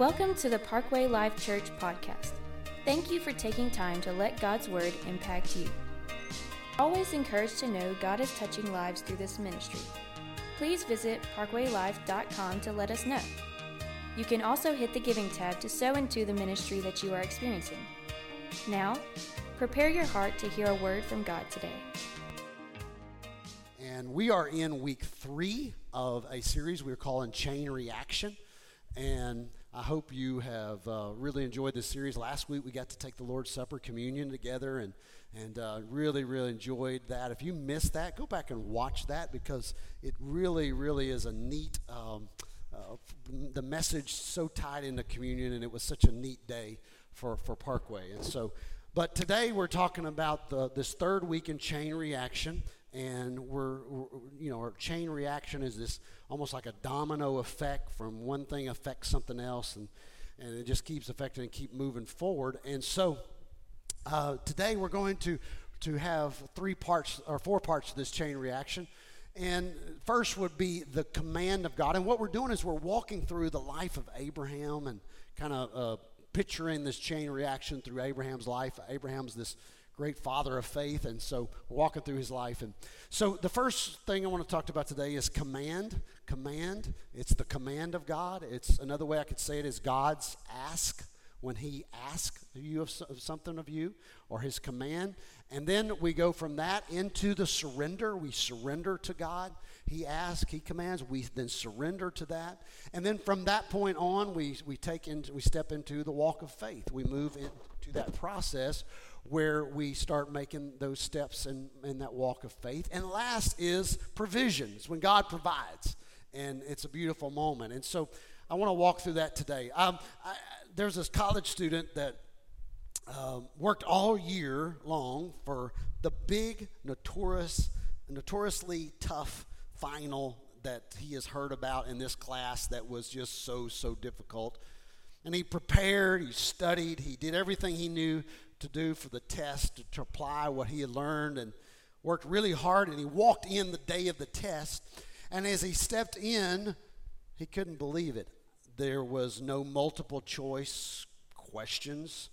Welcome to the Parkway Life Church podcast. Thank you for taking time to let God's Word impact you. Always encouraged to know God is touching lives through this ministry. Please visit parkwaylife.com to let us know. You can also hit the giving tab to sow into the ministry that you are experiencing. Now, prepare your heart to hear a word from God today. And we are in week three of a series we're calling Chain Reaction. And I hope you have uh, really enjoyed this series. Last week we got to take the Lord's Supper communion together and, and uh, really, really enjoyed that. If you missed that, go back and watch that because it really, really is a neat, um, uh, the message so tied into communion and it was such a neat day for, for Parkway. And so, but today we're talking about the, this third week in chain reaction and we're, we're, you know our chain reaction is this almost like a domino effect from one thing affects something else and and it just keeps affecting and keep moving forward. And so uh, today we're going to to have three parts or four parts of this chain reaction. And first would be the command of god. And what we're doing is we're walking through the life of abraham and kind of uh, picturing this chain reaction through abraham's life. Abraham's this great father of faith, and so walking through his life. And so the first thing I want to talk about today is command. Command. It's the command of God. It's another way I could say it is God's ask when he asks you of something of you or his command. And then we go from that into the surrender. We surrender to God. He asks, he commands, we then surrender to that. And then from that point on, we, we take into, we step into the walk of faith. We move into that process where we start making those steps in, in that walk of faith. And last is provisions, when God provides. And it's a beautiful moment. And so I want to walk through that today. Um, I, there's this college student that uh, worked all year long for the big, notorious, notoriously tough final that he has heard about in this class that was just so, so difficult. And he prepared, he studied, he did everything he knew to do for the test, to, to apply what he had learned, and worked really hard. And he walked in the day of the test. And as he stepped in, he couldn't believe it. There was no multiple choice questions.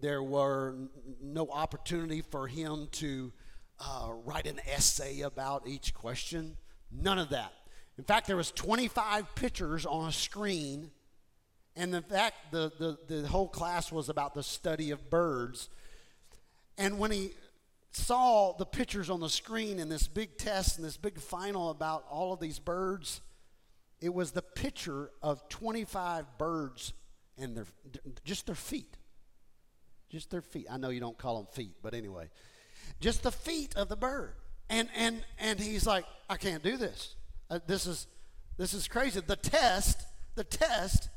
There were no opportunity for him to uh, write an essay about each question. None of that. In fact, there was 25 pictures on a screen and in fact, the, the, the whole class was about the study of birds. And when he saw the pictures on the screen and this big test and this big final about all of these birds, it was the picture of 25 birds and their, just their feet. Just their feet. I know you don't call them feet, but anyway. Just the feet of the bird. And, and, and he's like, I can't do this. Uh, this, is, this is crazy. The test, the test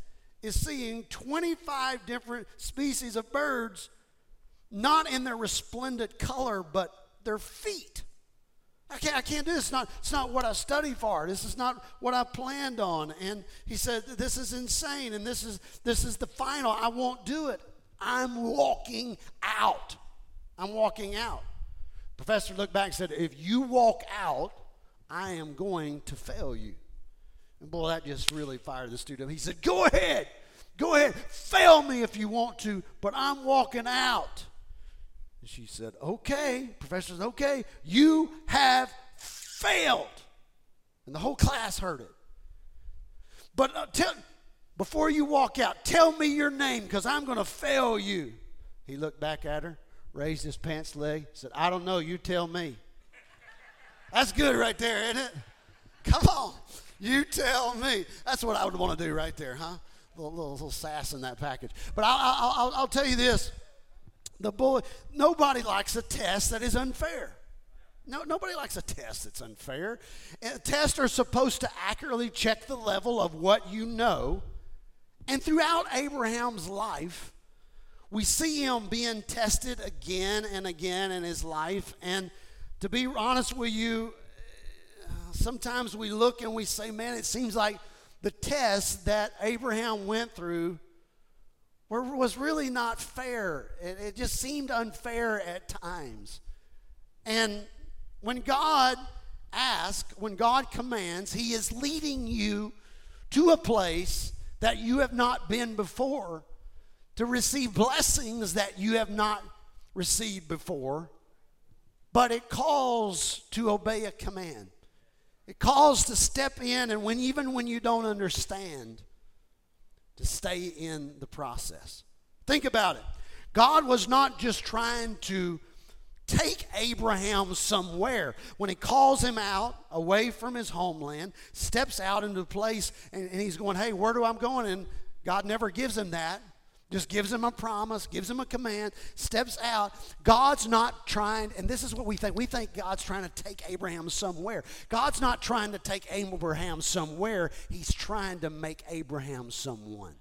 is seeing 25 different species of birds, not in their resplendent color, but their feet. I can't, I can't do this. It's not, it's not what I studied for. This is not what I planned on. And he said, This is insane, and this is, this is the final. I won't do it. I'm walking out. I'm walking out. Professor looked back and said, If you walk out, I am going to fail you. And boy, that just really fired the student. He said, Go ahead. Go ahead. Fail me if you want to, but I'm walking out. And she said, Okay. Professor said, Okay. You have failed. And the whole class heard it. But uh, tell, before you walk out, tell me your name because I'm going to fail you. He looked back at her, raised his pants leg, said, I don't know. You tell me. That's good right there, isn't it? Come on. You tell me. That's what I would want to do right there, huh? A little, little, little sass in that package. But I'll, I'll, I'll tell you this the boy, nobody likes a test that is unfair. No, nobody likes a test that's unfair. Tests are supposed to accurately check the level of what you know. And throughout Abraham's life, we see him being tested again and again in his life. And to be honest with you, sometimes we look and we say, man, it seems like the test that Abraham went through were, was really not fair. It, it just seemed unfair at times. And when God asks, when God commands, He is leading you to a place that you have not been before, to receive blessings that you have not received before, but it calls to obey a command. It calls to step in, and when even when you don't understand, to stay in the process. Think about it. God was not just trying to take Abraham somewhere. When he calls him out away from his homeland, steps out into a place, and, and he's going, Hey, where do I'm going? And God never gives him that. Just gives him a promise, gives him a command, steps out. God's not trying, and this is what we think. We think God's trying to take Abraham somewhere. God's not trying to take Abraham somewhere, He's trying to make Abraham someone.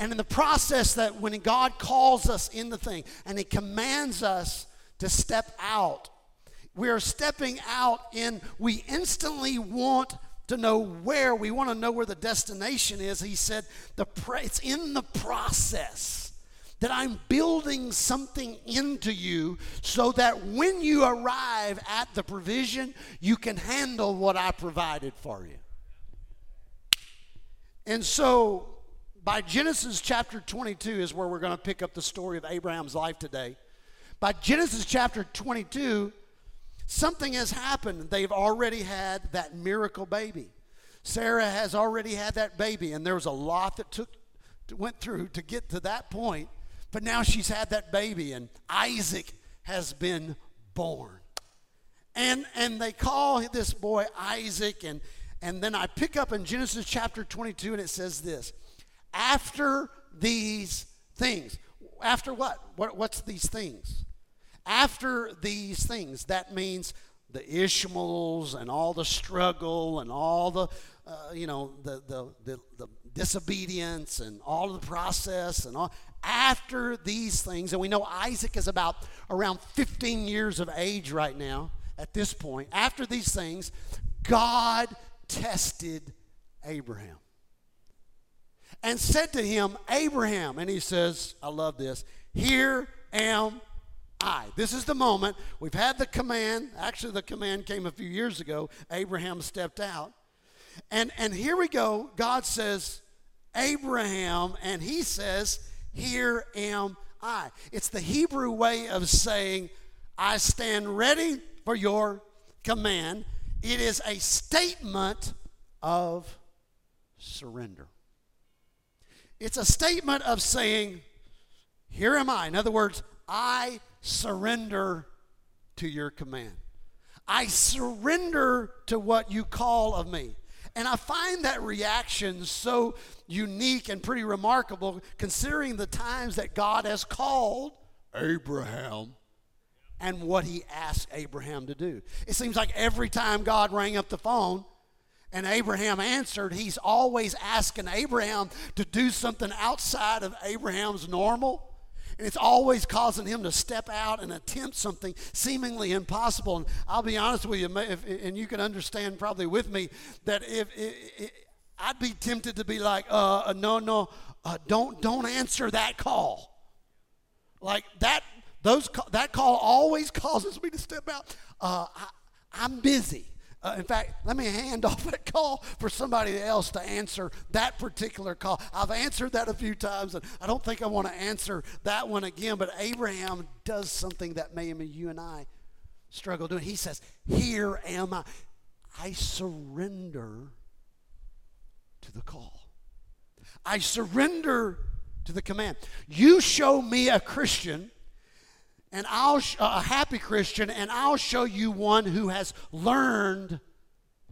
And in the process, that when God calls us in the thing and He commands us to step out, we are stepping out in, we instantly want to know where, we want to know where the destination is. He said, the it's in the process that I'm building something into you so that when you arrive at the provision, you can handle what I provided for you. And so by Genesis chapter 22 is where we're going to pick up the story of Abraham's life today. By Genesis chapter 22, something has happened. They've already had that miracle baby. Sarah has already had that baby, and there was a lot that took went through to get to that point. But now she's had that baby, and Isaac has been born. And and they call this boy Isaac, and and then I pick up in Genesis chapter 22, and it says this after these things. After what? what? What's these things? After these things, that means the Ishmaels and all the struggle and all the, uh, you know, the, the, the, the disobedience and all the process and all. After these things, and we know Isaac is about around 15 years of age right now at this point. After these things, God tested Abraham and said to him, Abraham. And he says, I love this, here am I. This is the moment. We've had the command. Actually, the command came a few years ago. Abraham stepped out. And, and here we go. God says, Abraham, and he says, Here am I. It's the Hebrew way of saying, I stand ready for your command. It is a statement of surrender. It's a statement of saying, Here am I. In other words, I surrender to your command. I surrender to what you call of me. And I find that reaction so unique and pretty remarkable considering the times that God has called Abraham and what he asked Abraham to do. It seems like every time God rang up the phone, and Abraham answered, he's always asking Abraham to do something outside of Abraham's normal. And it's always causing him to step out and attempt something seemingly impossible. And I'll be honest with you, if, and you can understand probably with me that if, if I'd be tempted to be like, uh, uh, no, no, uh, don't don't answer that call. Like that, those that call always causes me to step out. Uh, I, I'm busy. Uh, in fact, let me hand off that call for somebody else to answer that particular call. I've answered that a few times, and I don't think I want to answer that one again. But Abraham does something that maybe you and I struggle doing. He says, Here am I. I surrender to the call, I surrender to the command. You show me a Christian and I'll sh- a happy Christian, and I'll show you one who has learned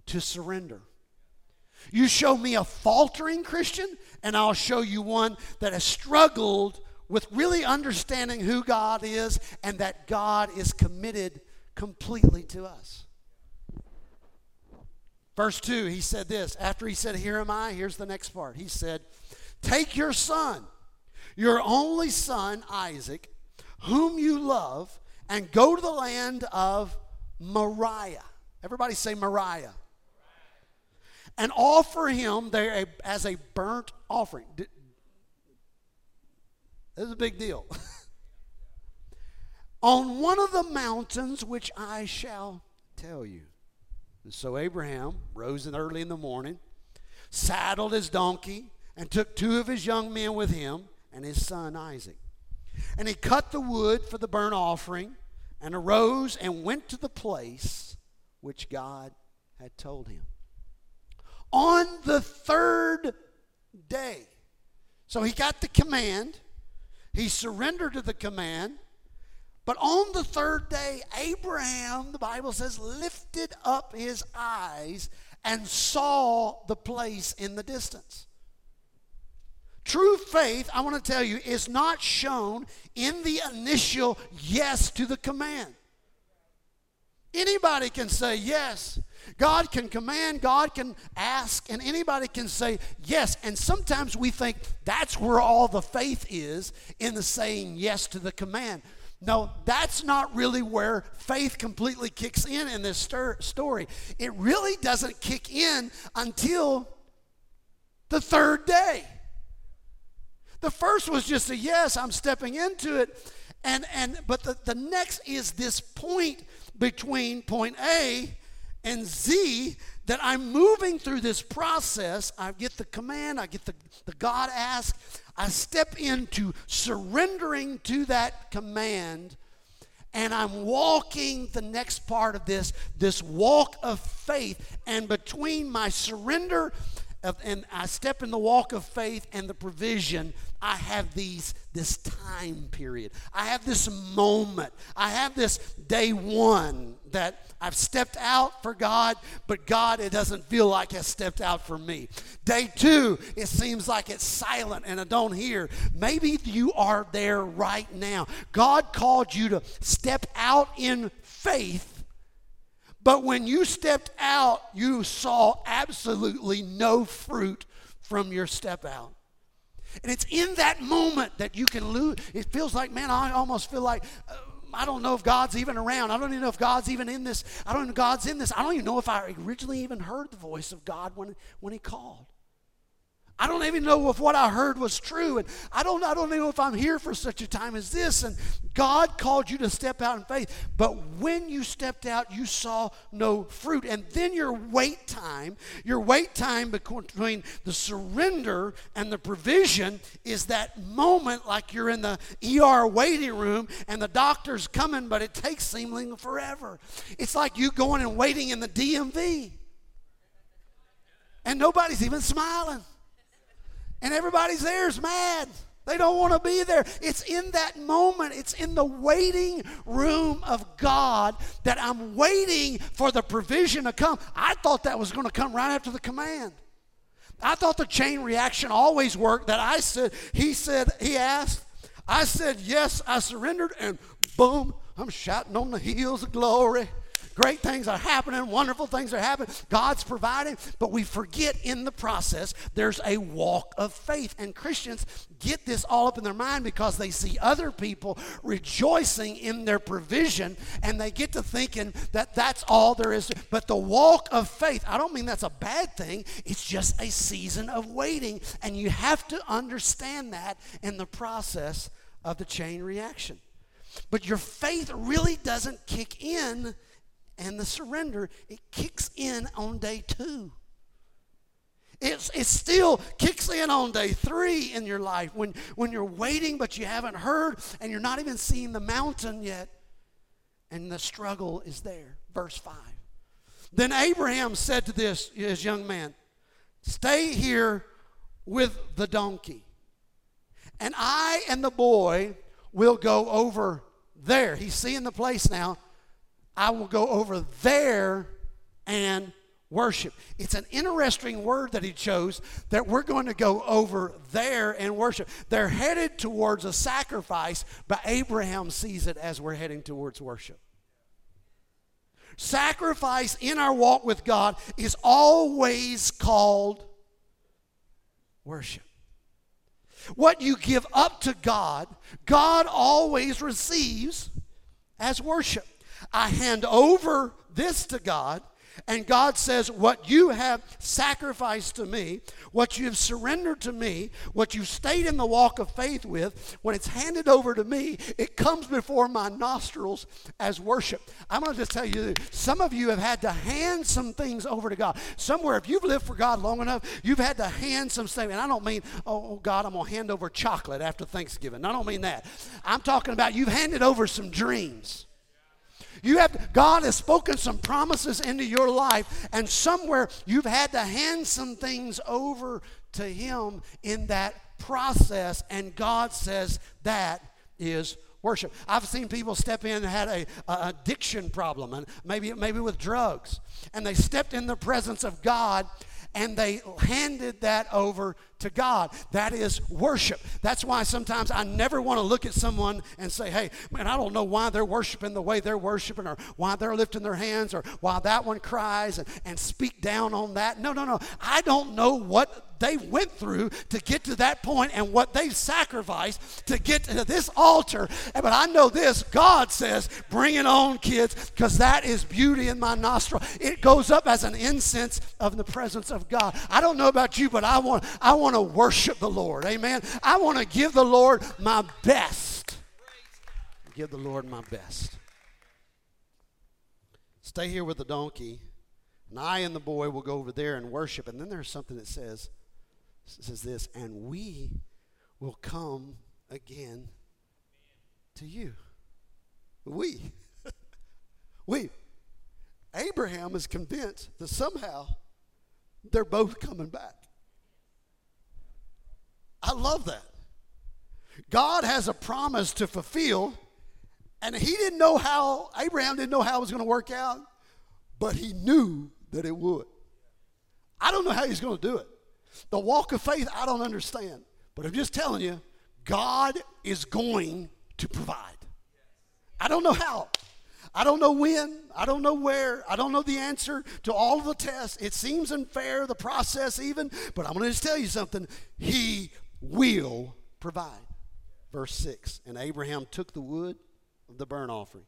to surrender. You show me a faltering Christian, and I'll show you one that has struggled with really understanding who God is and that God is committed completely to us. Verse 2, he said this. After he said, Here am I, here's the next part. He said, Take your son, your only son, Isaac whom you love, and go to the land of Moriah. Everybody say Moriah. And offer him there a, as a burnt offering. This is a big deal. On one of the mountains which I shall tell you. And so Abraham rose early in the morning, saddled his donkey, and took two of his young men with him and his son Isaac. And he cut the wood for the burnt offering and arose and went to the place which God had told him. On the third day, so he got the command, he surrendered to the command, but on the third day, Abraham, the Bible says, lifted up his eyes and saw the place in the distance. True faith, I want to tell you, is not shown in the initial yes to the command. Anybody can say yes. God can command, God can ask, and anybody can say yes. And sometimes we think that's where all the faith is in the saying yes to the command. No, that's not really where faith completely kicks in in this story. It really doesn't kick in until the third day. The first was just a yes, I'm stepping into it. And, and but the, the next is this point between point A and Z that I'm moving through this process. I get the command, I get the, the God ask, I step into surrendering to that command, and I'm walking the next part of this, this walk of faith. And between my surrender of, and I step in the walk of faith and the provision, I have these this time period. I have this moment. I have this day one that I've stepped out for God, but God, it doesn't feel like has stepped out for me. Day two, it seems like it's silent and I don't hear. Maybe you are there right now. God called you to step out in faith but when you stepped out, you saw absolutely no fruit from your step out. And it's in that moment that you can lose. It feels like, man, I almost feel like. Uh, I don't know if God's even around. I don't even know if God's even in this. I don't know if God's in this. I don't even know if I originally even heard the voice of God when, when He called. I don't even know if what I heard was true. And I don't, I don't know if I'm here for such a time as this. And God called you to step out in faith. But when you stepped out, you saw no fruit. And then your wait time, your wait time between the surrender and the provision is that moment like you're in the ER waiting room and the doctor's coming, but it takes seemingly forever. It's like you going and waiting in the DMV. And nobody's even smiling and everybody's there is mad. They don't want to be there. It's in that moment, it's in the waiting room of God that I'm waiting for the provision to come. I thought that was going to come right after the command. I thought the chain reaction always worked that I said, he said, he asked, I said, yes, I surrendered, and boom, I'm shouting on the heels of glory. Great things are happening, wonderful things are happening. God's providing, but we forget in the process there's a walk of faith. And Christians get this all up in their mind because they see other people rejoicing in their provision and they get to thinking that that's all there is. But the walk of faith, I don't mean that's a bad thing, it's just a season of waiting. And you have to understand that in the process of the chain reaction. But your faith really doesn't kick in and the surrender, it kicks in on day two. It's, it still kicks in on day three in your life when, when you're waiting but you haven't heard and you're not even seeing the mountain yet. And the struggle is there. Verse 5. Then Abraham said to this, his young man, Stay here with the donkey, and I and the boy will go over there. He's seeing the place now. I will go over there and worship. It's an interesting word that he chose that we're going to go over there and worship. They're headed towards a sacrifice, but Abraham sees it as we're heading towards worship. Sacrifice in our walk with God is always called worship. What you give up to God, God always receives as worship. I hand over this to God, And God says, What you have sacrificed to me, what you have surrendered to me, what you've stayed in the walk of faith with, when it's handed over to me, it comes before my nostrils as worship. I'm going to just tell you, some of you have had to hand some things over to God. Somewhere, if you've lived for God long enough, you've had to hand some stuff. And I don't mean, oh, oh God, I'm going to hand over chocolate after Thanksgiving. I don't mean that. I'm talking about you've handed over some dreams. You have God has spoken some promises into your life, and somewhere you've had to hand some things over to Him in that process, and God says that is worship. I've seen people step in and had a, a, addiction problem, and maybe maybe with drugs, and they stepped in the presence of God and they handed that over to God. That is worship. That's why sometimes I never want to look at someone and say, hey, man, I don't know why they're worshiping the way they're worshiping or why they're lifting their hands or why that one cries and, and speak down on that. No, no, no. I don't know what they went through to get to that point and what they've sacrificed to get to this altar. But I know this God says, bring it on, kids, because that is beauty in my nostril. It goes up as an incense of the presence of God. I don't know about you, but I want, I want to worship the Lord. Amen. I want to give the Lord my best. Give the Lord my best. Stay here with the donkey. And I and the boy will go over there and worship. And then there's something that says, says this, and we will come again to you. We. we. Abraham is convinced that somehow they're both coming back. I love that. God has a promise to fulfill, and he didn't know how, Abraham didn't know how it was going to work out, but he knew that it would. I don't know how he's going to do it. The walk of faith, I don't understand. But I'm just telling you, God is going to provide. I don't know how. I don't know when. I don't know where. I don't know the answer to all of the tests. It seems unfair, the process even. But I'm going to just tell you something. He will provide. Verse 6 And Abraham took the wood of the burnt offering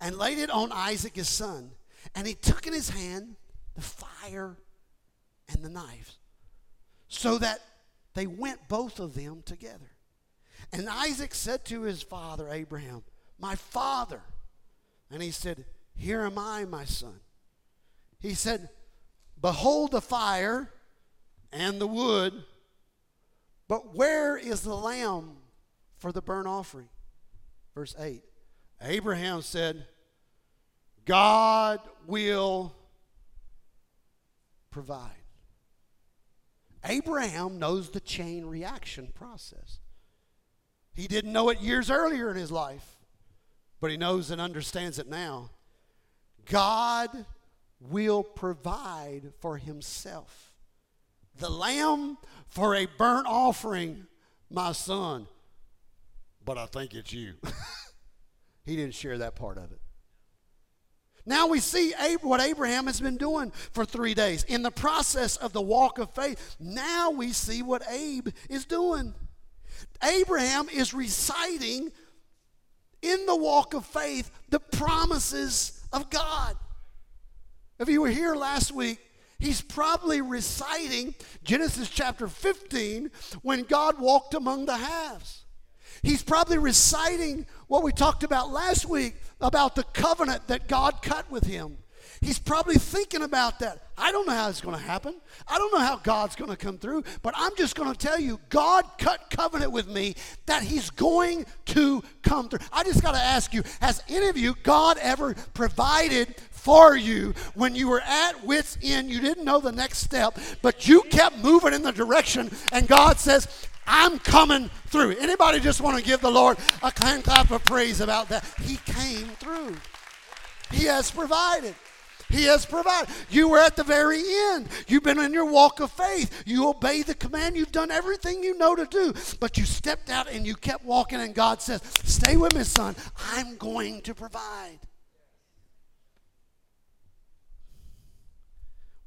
and laid it on Isaac his son. And he took in his hand the fire and the knives so that they went both of them together. And Isaac said to his father, Abraham, My father. And he said, Here am I, my son. He said, Behold the fire and the wood, but where is the lamb for the burnt offering? Verse 8 Abraham said, God will provide. Abraham knows the chain reaction process. He didn't know it years earlier in his life, but he knows and understands it now. God will provide for himself. The lamb for a burnt offering, my son. But I think it's you. he didn't share that part of it. Now we see what Abraham has been doing for three days. In the process of the walk of faith, now we see what Abe is doing. Abraham is reciting in the walk of faith the promises of God. If you were here last week, he's probably reciting Genesis chapter 15 when God walked among the halves. He's probably reciting what we talked about last week about the covenant that God cut with him. He's probably thinking about that. I don't know how it's going to happen. I don't know how God's going to come through, but I'm just going to tell you God cut covenant with me that He's going to come through. I just got to ask you has any of you, God ever provided for you when you were at wits end? You didn't know the next step, but you kept moving in the direction, and God says, I'm coming through. Anybody just want to give the Lord a hand clap of praise about that? He came through. He has provided. He has provided. You were at the very end. You've been in your walk of faith. You obey the command. You've done everything you know to do. But you stepped out and you kept walking, and God says, Stay with me, son. I'm going to provide.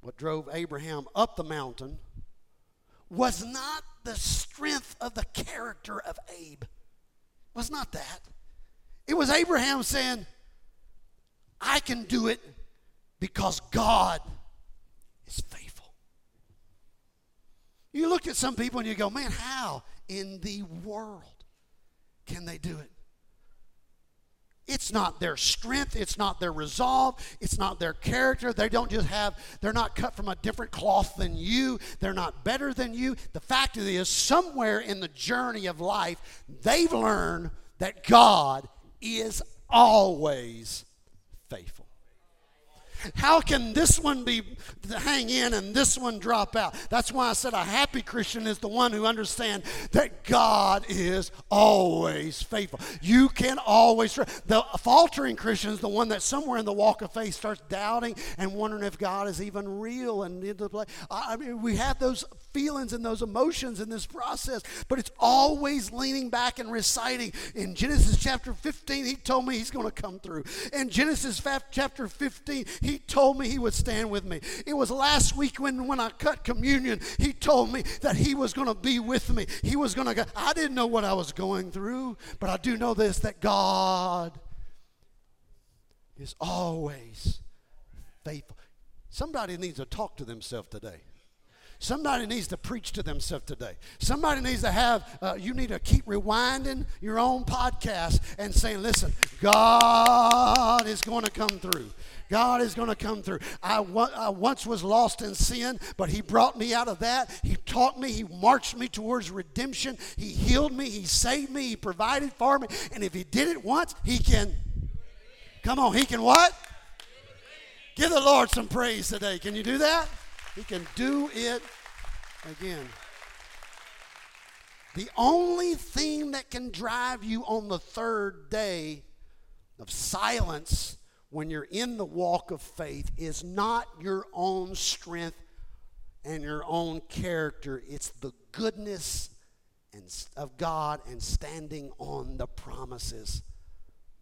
What drove Abraham up the mountain was not the strength of the character of Abe. It was not that. It was Abraham saying, I can do it because God is faithful. You look at some people and you go, man, how in the world can they do it? It's not their strength, it's not their resolve, it's not their character. They don't just have, they're not cut from a different cloth than you, they're not better than you. The fact is, somewhere in the journey of life, they've learned that God is always faithful. How can this one be hang in and this one drop out? That's why I said a happy Christian is the one who understands that God is always faithful. You can always the faltering Christian is the one that somewhere in the walk of faith starts doubting and wondering if God is even real and into the play. I mean, we have those feelings and those emotions in this process, but it's always leaning back and reciting. In Genesis chapter 15, he told me he's going to come through. In Genesis chapter 15, he told me he would stand with me. It was last week when, when I cut communion, he told me that he was going to be with me. He was going to go. I didn't know what I was going through, but I do know this that God is always faithful. Somebody needs to talk to themselves today. Somebody needs to preach to themselves today. Somebody needs to have, uh, you need to keep rewinding your own podcast and saying, listen, God is going to come through. God is going to come through. I, I once was lost in sin, but He brought me out of that. He taught me, He marched me towards redemption. He healed me, He saved me, He provided for me. And if He did it once, He can. Come on, He can what? Give the Lord some praise today. Can you do that? He can do it again. The only thing that can drive you on the third day of silence when you're in the walk of faith is not your own strength and your own character, it's the goodness and, of God and standing on the promises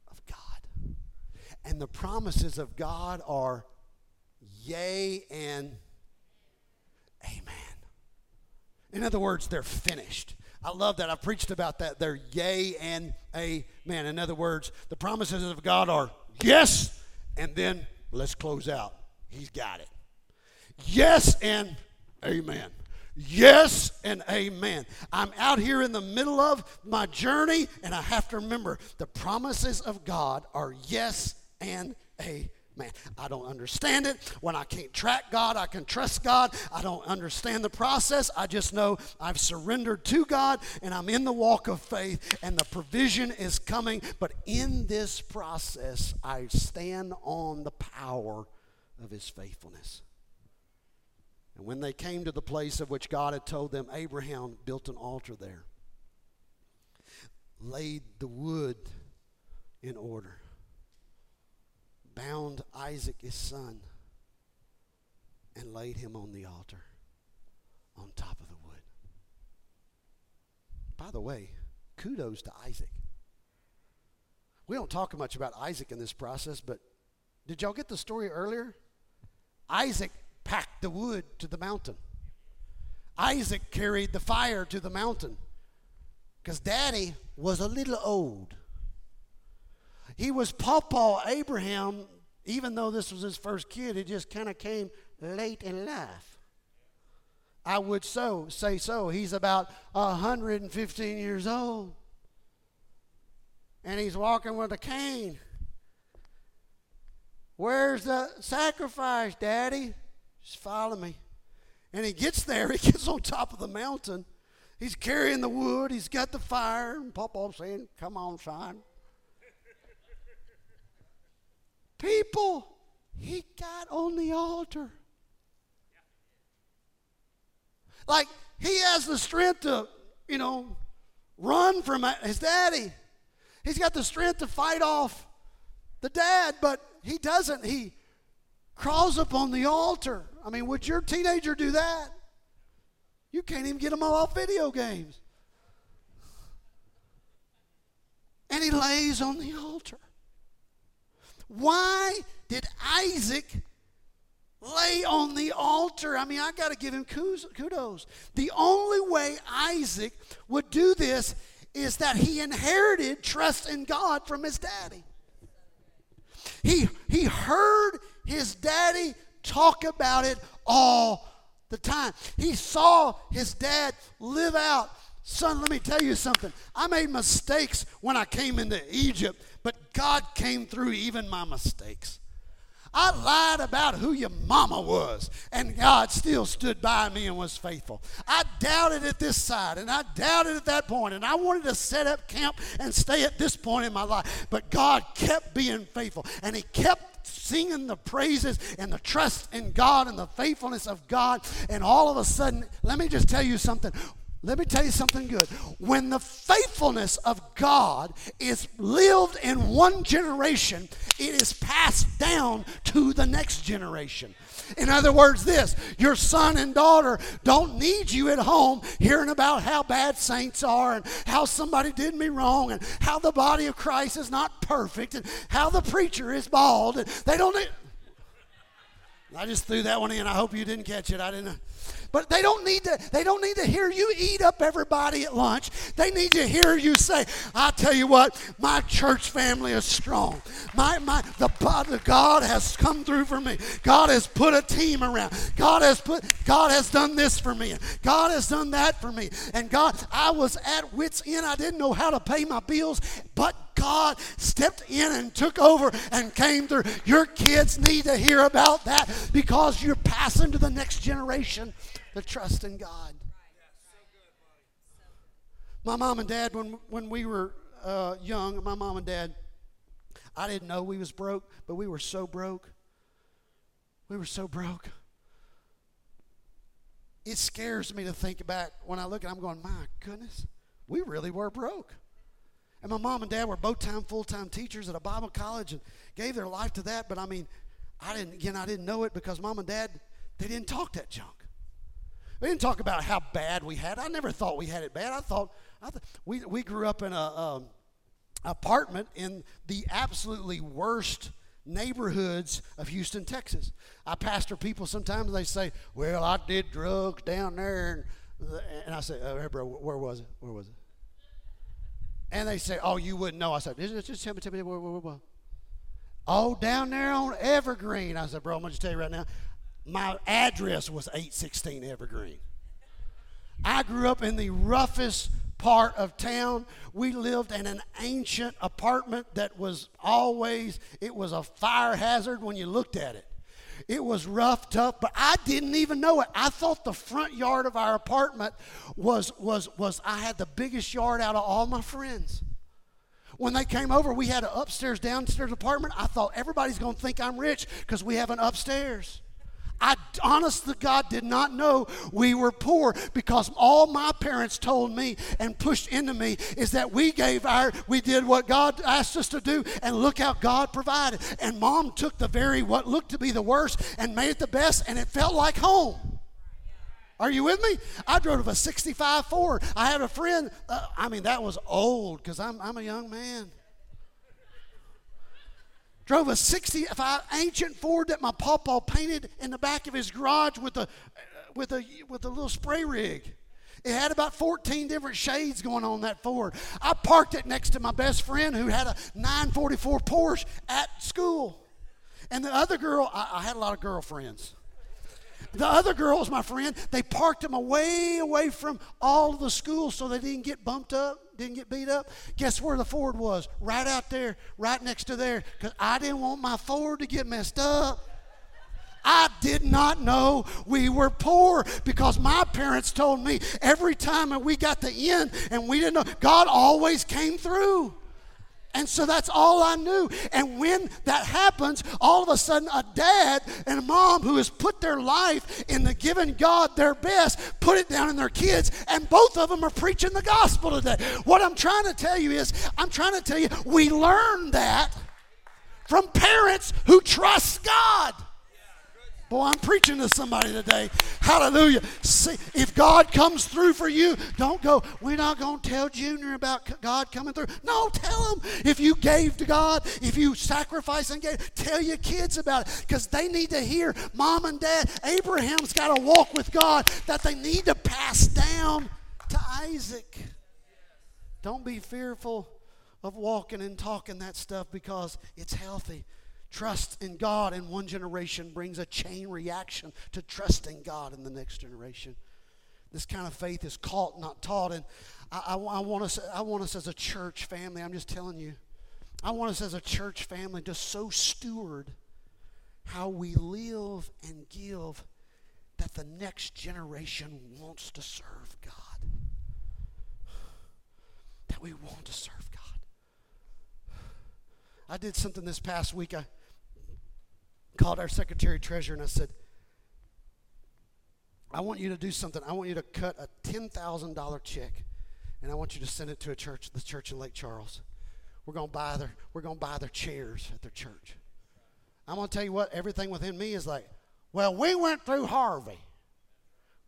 of God. And the promises of God are yea and amen. In other words, they're finished. I love that. I've preached about that. They're yea and amen. In other words, the promises of God are yes, and then let's close out. He's got it. Yes and amen. Yes and amen. I'm out here in the middle of my journey, and I have to remember the promises of God are yes and amen. Man, I don't understand it. When I can't track God, I can trust God. I don't understand the process. I just know I've surrendered to God and I'm in the walk of faith and the provision is coming. But in this process, I stand on the power of His faithfulness. And when they came to the place of which God had told them, Abraham built an altar there, laid the wood in order bound Isaac, his son, and laid him on the altar on top of the wood. By the way, kudos to Isaac. We don't talk much about Isaac in this process, but did y'all get the story earlier? Isaac packed the wood to the mountain. Isaac carried the fire to the mountain because daddy was a little old. He was Papa Abraham, even though this was his first kid, it just kind of came late in life. I would so say so. He's about 115 years old. And he's walking with a cane. Where's the sacrifice, Daddy? Just follow me. And he gets there, he gets on top of the mountain. He's carrying the wood, he's got the fire, and Papa's saying, Come on, son. People he got on the altar. Like he has the strength to, you know, run from his daddy. He's got the strength to fight off the dad, but he doesn't. He crawls up on the altar. I mean, would your teenager do that? You can't even get them all off video games. And he lays on the altar. Why did Isaac lay on the altar? I mean, I got to give him kudos. The only way Isaac would do this is that he inherited trust in God from his daddy. He, he heard his daddy talk about it all the time. He saw his dad live out. Son, let me tell you something. I made mistakes when I came into Egypt, but God came through even my mistakes. I lied about who your mama was, and God still stood by me and was faithful. I doubted at this side, and I doubted at that point, and I wanted to set up camp and stay at this point in my life. But God kept being faithful, and He kept singing the praises and the trust in God and the faithfulness of God. And all of a sudden, let me just tell you something. Let me tell you something good. When the faithfulness of God is lived in one generation, it is passed down to the next generation. In other words, this your son and daughter don't need you at home hearing about how bad saints are and how somebody did me wrong and how the body of Christ is not perfect and how the preacher is bald. And They don't need. I just threw that one in. I hope you didn't catch it. I didn't. But they don't need to, they don't need to hear you eat up everybody at lunch. They need to hear you say, I tell you what, my church family is strong. My my the, God has come through for me. God has put a team around. God has put God has done this for me. God has done that for me. And God, I was at wits end. I didn't know how to pay my bills, but God stepped in and took over and came through. Your kids need to hear about that because you're passing to the next generation the trust in God. My mom and dad, when, when we were uh, young, my mom and dad, I didn't know we was broke, but we were so broke. We were so broke. It scares me to think back when I look at it, I'm going, my goodness, we really were broke. And my mom and dad were both time, full time teachers at a Bible college and gave their life to that. But I mean, I didn't, again, I didn't know it because mom and dad, they didn't talk that junk. We didn't talk about how bad we had. I never thought we had it bad. I thought, I th- we, we grew up in a, a apartment in the absolutely worst neighborhoods of Houston, Texas. I pastor people sometimes they say, "Well, I did drugs down there," and, and I say, oh, "Bro, where was it? Where was it?" And they say, "Oh, you wouldn't know." I said, "Just, tell me, tell me where, where, where." Oh, down there on Evergreen. I said, "Bro, I'm gonna just tell you right now my address was 816 Evergreen. I grew up in the roughest part of town. We lived in an ancient apartment that was always, it was a fire hazard when you looked at it. It was rough, tough, but I didn't even know it. I thought the front yard of our apartment was, was, was I had the biggest yard out of all my friends. When they came over, we had an upstairs, downstairs apartment. I thought everybody's going to think I'm rich because we have an upstairs. I honest to God did not know we were poor because all my parents told me and pushed into me is that we gave our, we did what God asked us to do and look how God provided. And mom took the very, what looked to be the worst and made it the best and it felt like home. Are you with me? I drove a 65 Ford. I had a friend, uh, I mean, that was old because I'm, I'm a young man drove a 65 ancient Ford that my papa painted in the back of his garage with a with a with a little spray rig. It had about 14 different shades going on that Ford. I parked it next to my best friend who had a 944 Porsche at school. And the other girl, I, I had a lot of girlfriends. The other girls, my friend, they parked them away away from all the schools so they didn't get bumped up, didn't get beat up. Guess where the Ford was? Right out there, right next to there, because I didn't want my Ford to get messed up. I did not know we were poor because my parents told me every time we got the end and we didn't know, God always came through. And so that's all I knew. And when that happens, all of a sudden, a dad and a mom who has put their life in the giving God their best put it down in their kids, and both of them are preaching the gospel today. What I'm trying to tell you is, I'm trying to tell you, we learn that from parents who trust God. Boy, I'm preaching to somebody today. Hallelujah. See, if God comes through for you, don't go, we're not going to tell Junior about God coming through. No, tell him. If you gave to God, if you sacrificed and gave, tell your kids about it because they need to hear mom and dad. Abraham's got to walk with God that they need to pass down to Isaac. Don't be fearful of walking and talking that stuff because it's healthy. Trust in God in one generation brings a chain reaction to trusting God in the next generation. This kind of faith is caught, not taught. And I, I, I, want us, I want us as a church family, I'm just telling you, I want us as a church family to so steward how we live and give that the next generation wants to serve God. That we want to serve God. I did something this past week. I called our secretary treasurer and I said, I want you to do something. I want you to cut a $10,000 check and I want you to send it to a church, the church in Lake Charles. We're going to buy their we're going to buy their chairs at their church. I'm going to tell you what, everything within me is like, well, we went through Harvey.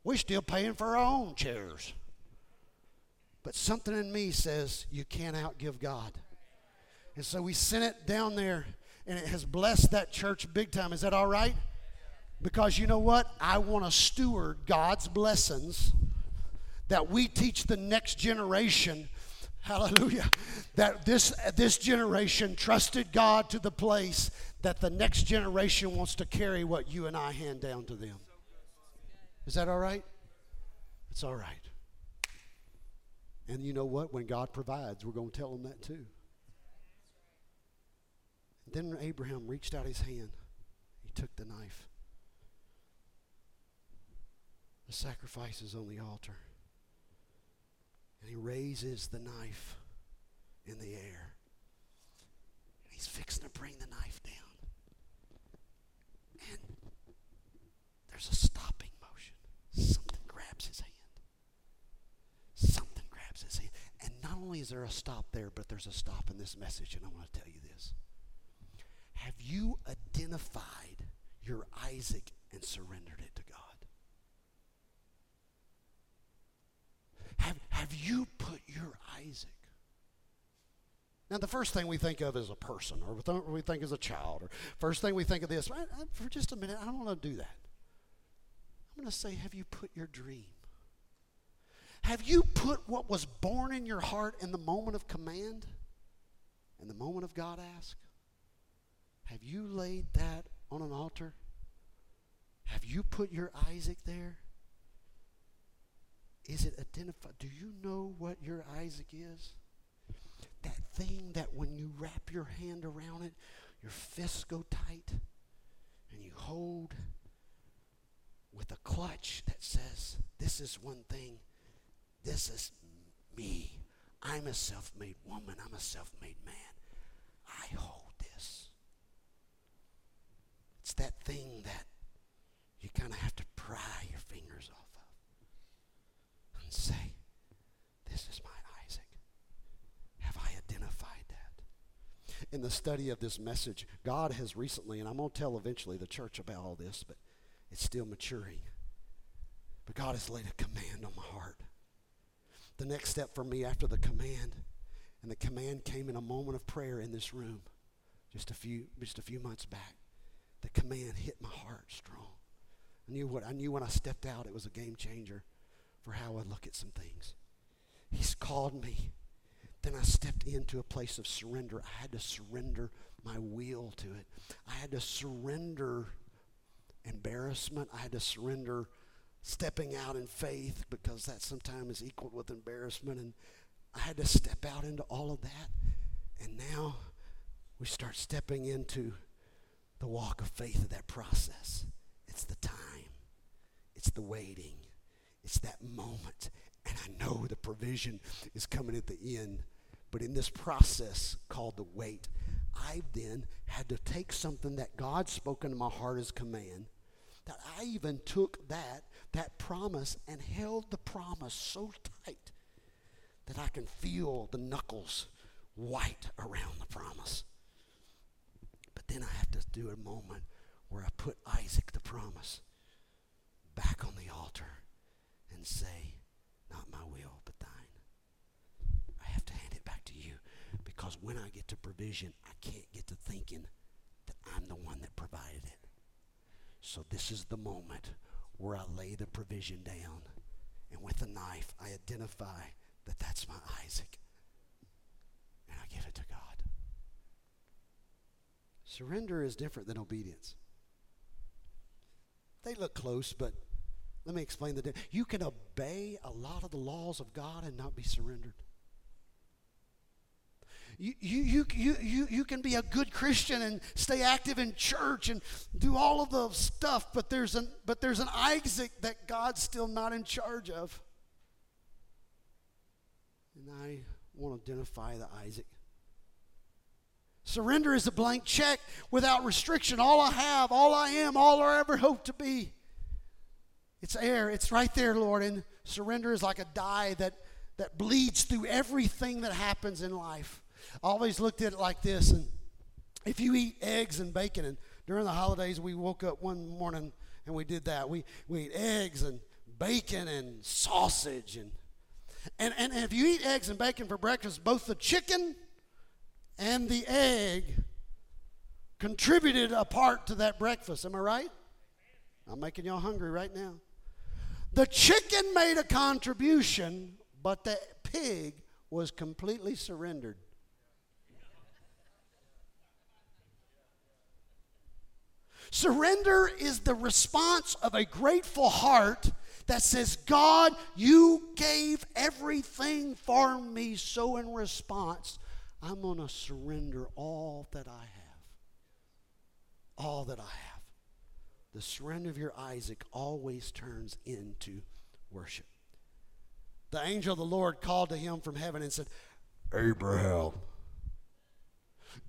We're still paying for our own chairs. But something in me says you can't outgive God. And so we sent it down there, and it has blessed that church big time. Is that all right? Because you know what? I want to steward God's blessings that we teach the next generation. Hallelujah. That this this generation trusted god to the place that the next generation wants to carry what you and i hand down to them. Is that all right? It's all right. And you know what? When god provides we're going to tell them that too then abraham reached out his hand he took the knife the sacrifice is on the altar and he raises the knife in the air. He's fixing to bring the knife down. And there's a stopping motion. Something grabs his hand. Something grabs his hand. And not only is there a stop there, but there's a stop in this message, and I want to tell you this. Have you identified your Isaac and surrendered it to God? Have, have you put your Isaac? Now, the first thing we think of is a person, or we think as a child, or first thing we think of this. For just a minute, I don't want to do that. I'm going to say, have you put your dream? Have you put what was born in your heart in the moment of command, in the moment of God ask? Have you laid that on an altar? Have you put your Isaac there? Is it identified? Do you know what your Isaac is? That thing that when you wrap your hand around it, your fists go tight and you hold with a clutch that says, This is one thing. This is me. I'm a self made woman. I'm a self made man. I hold. It's that thing that you kind of have to pry your fingers off of and say, This is my Isaac? Have I identified that? In the study of this message, God has recently, and I'm going to tell eventually the church about all this, but it's still maturing. But God has laid a command on my heart. The next step for me after the command, and the command came in a moment of prayer in this room just a few just a few months back. The command hit my heart strong. I knew what I knew when I stepped out it was a game changer for how I look at some things. He's called me. Then I stepped into a place of surrender. I had to surrender my will to it. I had to surrender embarrassment. I had to surrender stepping out in faith because that sometimes is equal with embarrassment. And I had to step out into all of that. And now we start stepping into the walk of faith of that process. It's the time, it's the waiting, it's that moment. And I know the provision is coming at the end. But in this process called the wait, I then had to take something that God spoke into my heart as command, that I even took that, that promise, and held the promise so tight that I can feel the knuckles white around the promise. But then I have to do a moment where I put Isaac, the promise, back on the altar and say, Not my will, but thine. I have to hand it back to you because when I get to provision, I can't get to thinking that I'm the one that provided it. So this is the moment where I lay the provision down, and with a knife, I identify that that's my Isaac, and I give it to God. Surrender is different than obedience. They look close, but let me explain the difference. You can obey a lot of the laws of God and not be surrendered. You, you, you, you, you can be a good Christian and stay active in church and do all of the stuff, but there's an, but there's an Isaac that God's still not in charge of. And I want to identify the Isaac. Surrender is a blank check without restriction. All I have, all I am, all I ever hope to be. It's air. It's right there, Lord. And surrender is like a dye that, that bleeds through everything that happens in life. I always looked at it like this. And if you eat eggs and bacon, and during the holidays, we woke up one morning and we did that. We, we ate eggs and bacon and sausage. And, and, and if you eat eggs and bacon for breakfast, both the chicken and the egg contributed a part to that breakfast. Am I right? I'm making y'all hungry right now. The chicken made a contribution, but the pig was completely surrendered. Surrender is the response of a grateful heart that says, God, you gave everything for me. So, in response, I'm going to surrender all that I have. All that I have. The surrender of your Isaac always turns into worship. The angel of the Lord called to him from heaven and said, Abraham,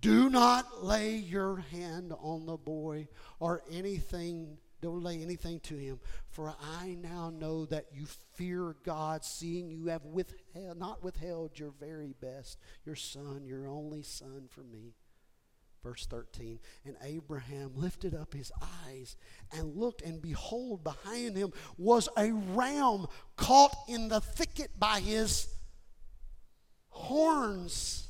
do not lay your hand on the boy or anything don't lay anything to him, for I now know that you fear God, seeing you have withheld, not withheld your very best, your son, your only son for me. Verse 13 And Abraham lifted up his eyes and looked, and behold, behind him was a ram caught in the thicket by his horns.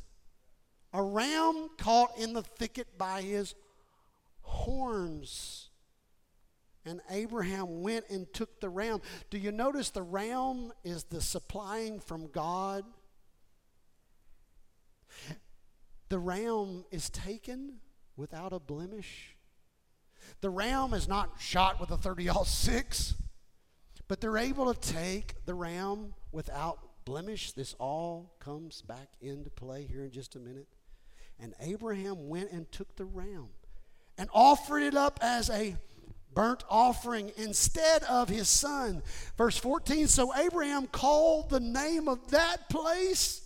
A ram caught in the thicket by his horns. And Abraham went and took the ram. Do you notice the ram is the supplying from God? The ram is taken without a blemish. The ram is not shot with a 30 6, but they're able to take the ram without blemish. This all comes back into play here in just a minute. And Abraham went and took the ram and offered it up as a burnt offering instead of his son. Verse 14 So Abraham called the name of that place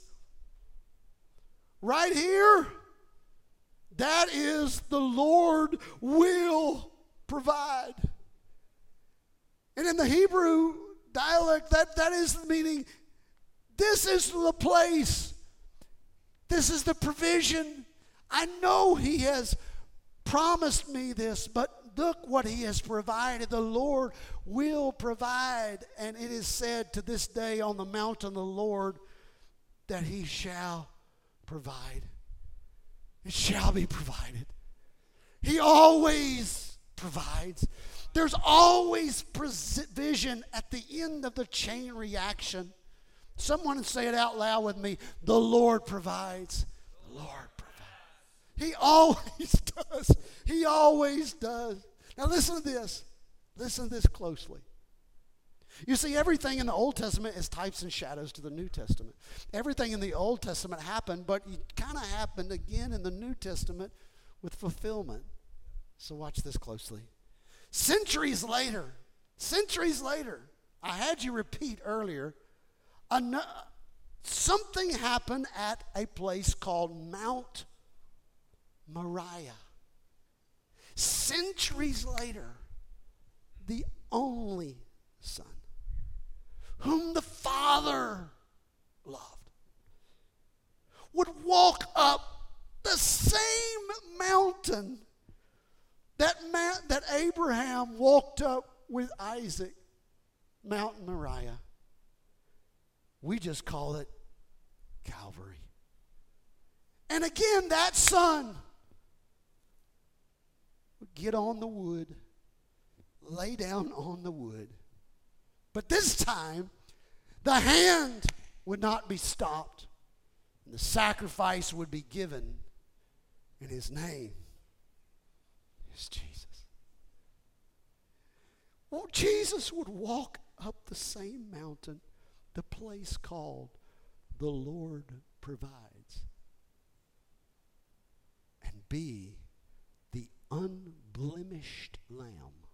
right here. That is the Lord will provide. And in the Hebrew dialect, that, that is the meaning this is the place, this is the provision. I know He has promised me this, but Look what he has provided. The Lord will provide. And it is said to this day on the mountain of the Lord that he shall provide. It shall be provided. He always provides. There's always provision at the end of the chain reaction. Someone say it out loud with me. The Lord provides. The Lord provides. He always does. He always does. Now, listen to this. Listen to this closely. You see, everything in the Old Testament is types and shadows to the New Testament. Everything in the Old Testament happened, but it kind of happened again in the New Testament with fulfillment. So, watch this closely. Centuries later, centuries later, I had you repeat earlier, something happened at a place called Mount Moriah centuries later, the only Son, whom the Father loved, would walk up the same mountain that, ma- that Abraham walked up with Isaac, Mount Moriah. We just call it Calvary. And again, that son get on the wood, lay down on the wood. But this time, the hand would not be stopped, and the sacrifice would be given in his name is Jesus. Well, Jesus would walk up the same mountain, the place called the Lord provides, and be the unblemished lamb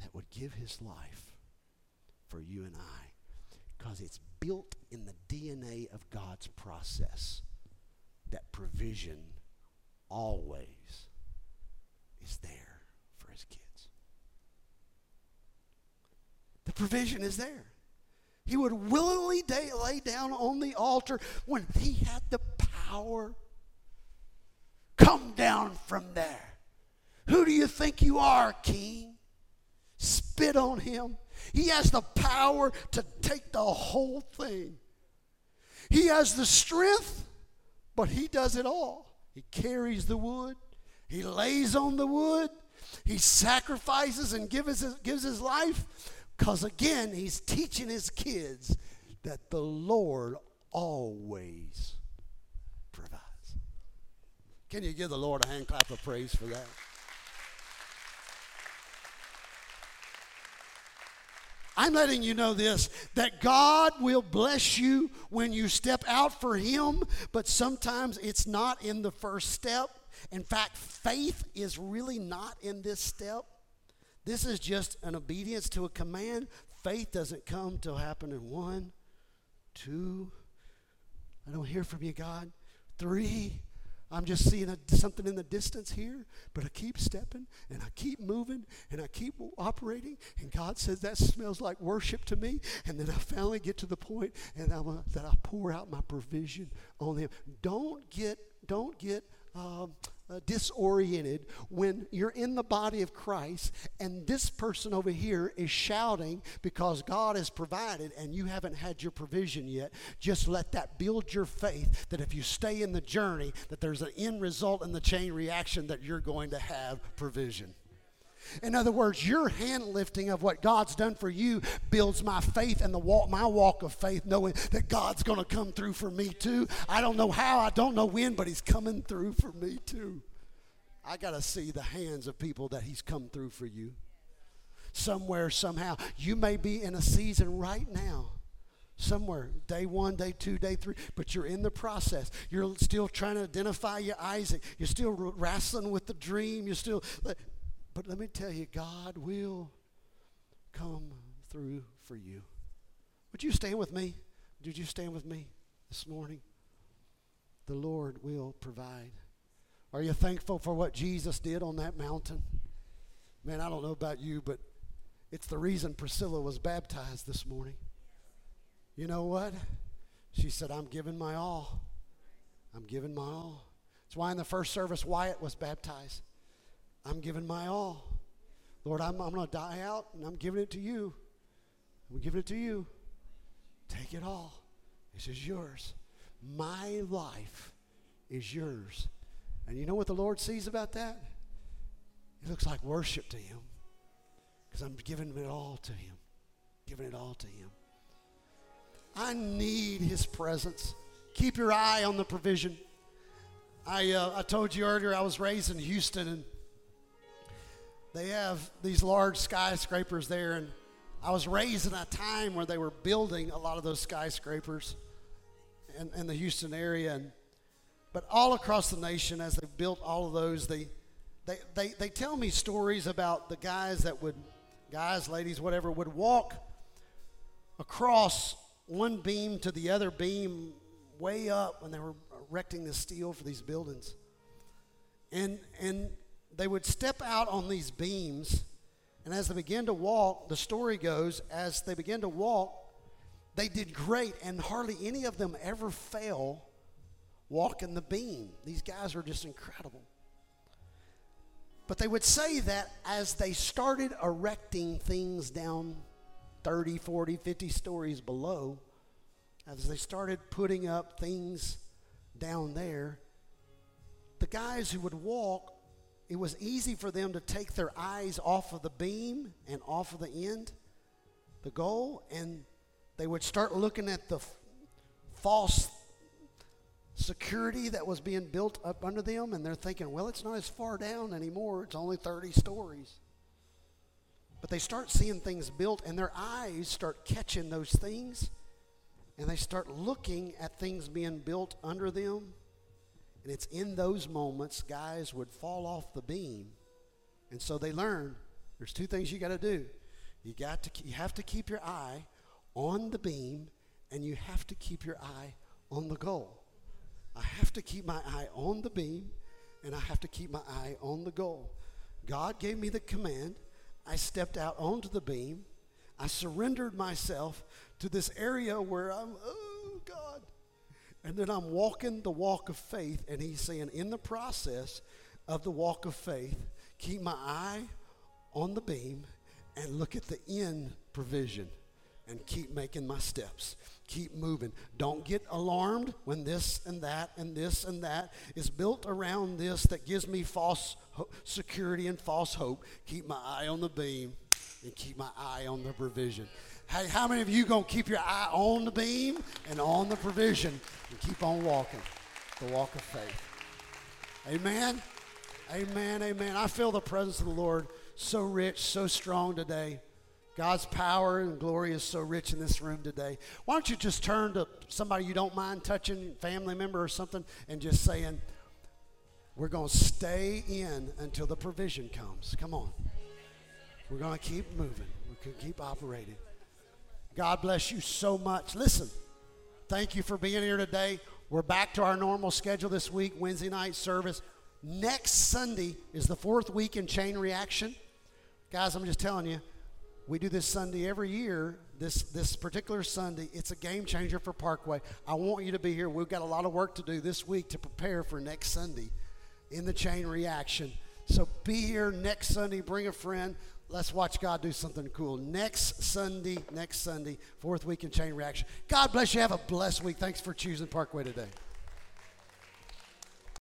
that would give his life for you and I because it's built in the DNA of God's process that provision always is there for his kids. The provision is there. He would willingly lay down on the altar when he had the power. Come down from there. Who do you think you are, king? Spit on him. He has the power to take the whole thing. He has the strength, but he does it all. He carries the wood, he lays on the wood, he sacrifices and gives his, gives his life because, again, he's teaching his kids that the Lord always. Can you give the Lord a hand clap of praise for that? I'm letting you know this that God will bless you when you step out for Him, but sometimes it's not in the first step. In fact, faith is really not in this step. This is just an obedience to a command. Faith doesn't come to happen in one, two, I don't hear from you, God, three, I'm just seeing a, something in the distance here, but I keep stepping and I keep moving and I keep operating. And God says that smells like worship to me. And then I finally get to the point and I'm, that I pour out my provision on them. Don't get, don't get um, uh, disoriented when you're in the body of Christ and this person over here is shouting because God has provided and you haven't had your provision yet. Just let that build your faith that if you stay in the journey, that there's an end result in the chain reaction that you're going to have provision. In other words, your hand lifting of what God's done for you builds my faith and the walk, my walk of faith, knowing that God's going to come through for me too. I don't know how, I don't know when, but He's coming through for me too. I got to see the hands of people that He's come through for you. Somewhere, somehow. You may be in a season right now somewhere day one day two day three but you're in the process you're still trying to identify your isaac you're still wrestling with the dream you're still but let me tell you, God will come through for you. Would you stand with me? Did you stand with me this morning? The Lord will provide. Are you thankful for what Jesus did on that mountain? Man, I don't know about you, but it's the reason Priscilla was baptized this morning. You know what? She said, I'm giving my all. I'm giving my all. That's why in the first service, Wyatt was baptized. I'm giving my all. Lord, I'm, I'm going to die out and I'm giving it to you. I'm giving it to you. Take it all. This is yours. My life is yours. And you know what the Lord sees about that? It looks like worship to Him because I'm giving it all to Him. Giving it all to Him. I need His presence. Keep your eye on the provision. I, uh, I told you earlier I was raised in Houston and they have these large skyscrapers there, and I was raised in a time where they were building a lot of those skyscrapers in, in the Houston area. And, but all across the nation, as they built all of those, they, they, they, they tell me stories about the guys that would, guys, ladies, whatever, would walk across one beam to the other beam way up when they were erecting the steel for these buildings. And, and they would step out on these beams, and as they began to walk, the story goes, as they began to walk, they did great, and hardly any of them ever fell walking the beam. These guys are just incredible. But they would say that as they started erecting things down 30, 40, 50 stories below, as they started putting up things down there, the guys who would walk it was easy for them to take their eyes off of the beam and off of the end, the goal, and they would start looking at the false security that was being built up under them, and they're thinking, well, it's not as far down anymore. It's only 30 stories. But they start seeing things built, and their eyes start catching those things, and they start looking at things being built under them. And it's in those moments guys would fall off the beam. And so they learn there's two things you got to do. You got to you have to keep your eye on the beam and you have to keep your eye on the goal. I have to keep my eye on the beam and I have to keep my eye on the goal. God gave me the command. I stepped out onto the beam. I surrendered myself to this area where I'm, oh God. And then I'm walking the walk of faith, and He's saying, in the process of the walk of faith, keep my eye on the beam and look at the end provision and keep making my steps. Keep moving. Don't get alarmed when this and that and this and that is built around this that gives me false ho- security and false hope. Keep my eye on the beam and keep my eye on the provision. Hey, how many of you going to keep your eye on the beam and on the provision and keep on walking the walk of faith? Amen. Amen. Amen. I feel the presence of the Lord so rich, so strong today. God's power and glory is so rich in this room today. Why don't you just turn to somebody you don't mind touching, family member or something, and just saying, We're going to stay in until the provision comes. Come on. We're going to keep moving, we can keep operating. God bless you so much. Listen, thank you for being here today. We're back to our normal schedule this week, Wednesday night service. Next Sunday is the fourth week in chain reaction. Guys, I'm just telling you, we do this Sunday every year. This this particular Sunday, it's a game changer for Parkway. I want you to be here. We've got a lot of work to do this week to prepare for next Sunday in the chain reaction. So be here next Sunday. Bring a friend. Let's watch God do something cool. Next Sunday, next Sunday, fourth week in chain reaction. God bless you. Have a blessed week. Thanks for choosing Parkway today.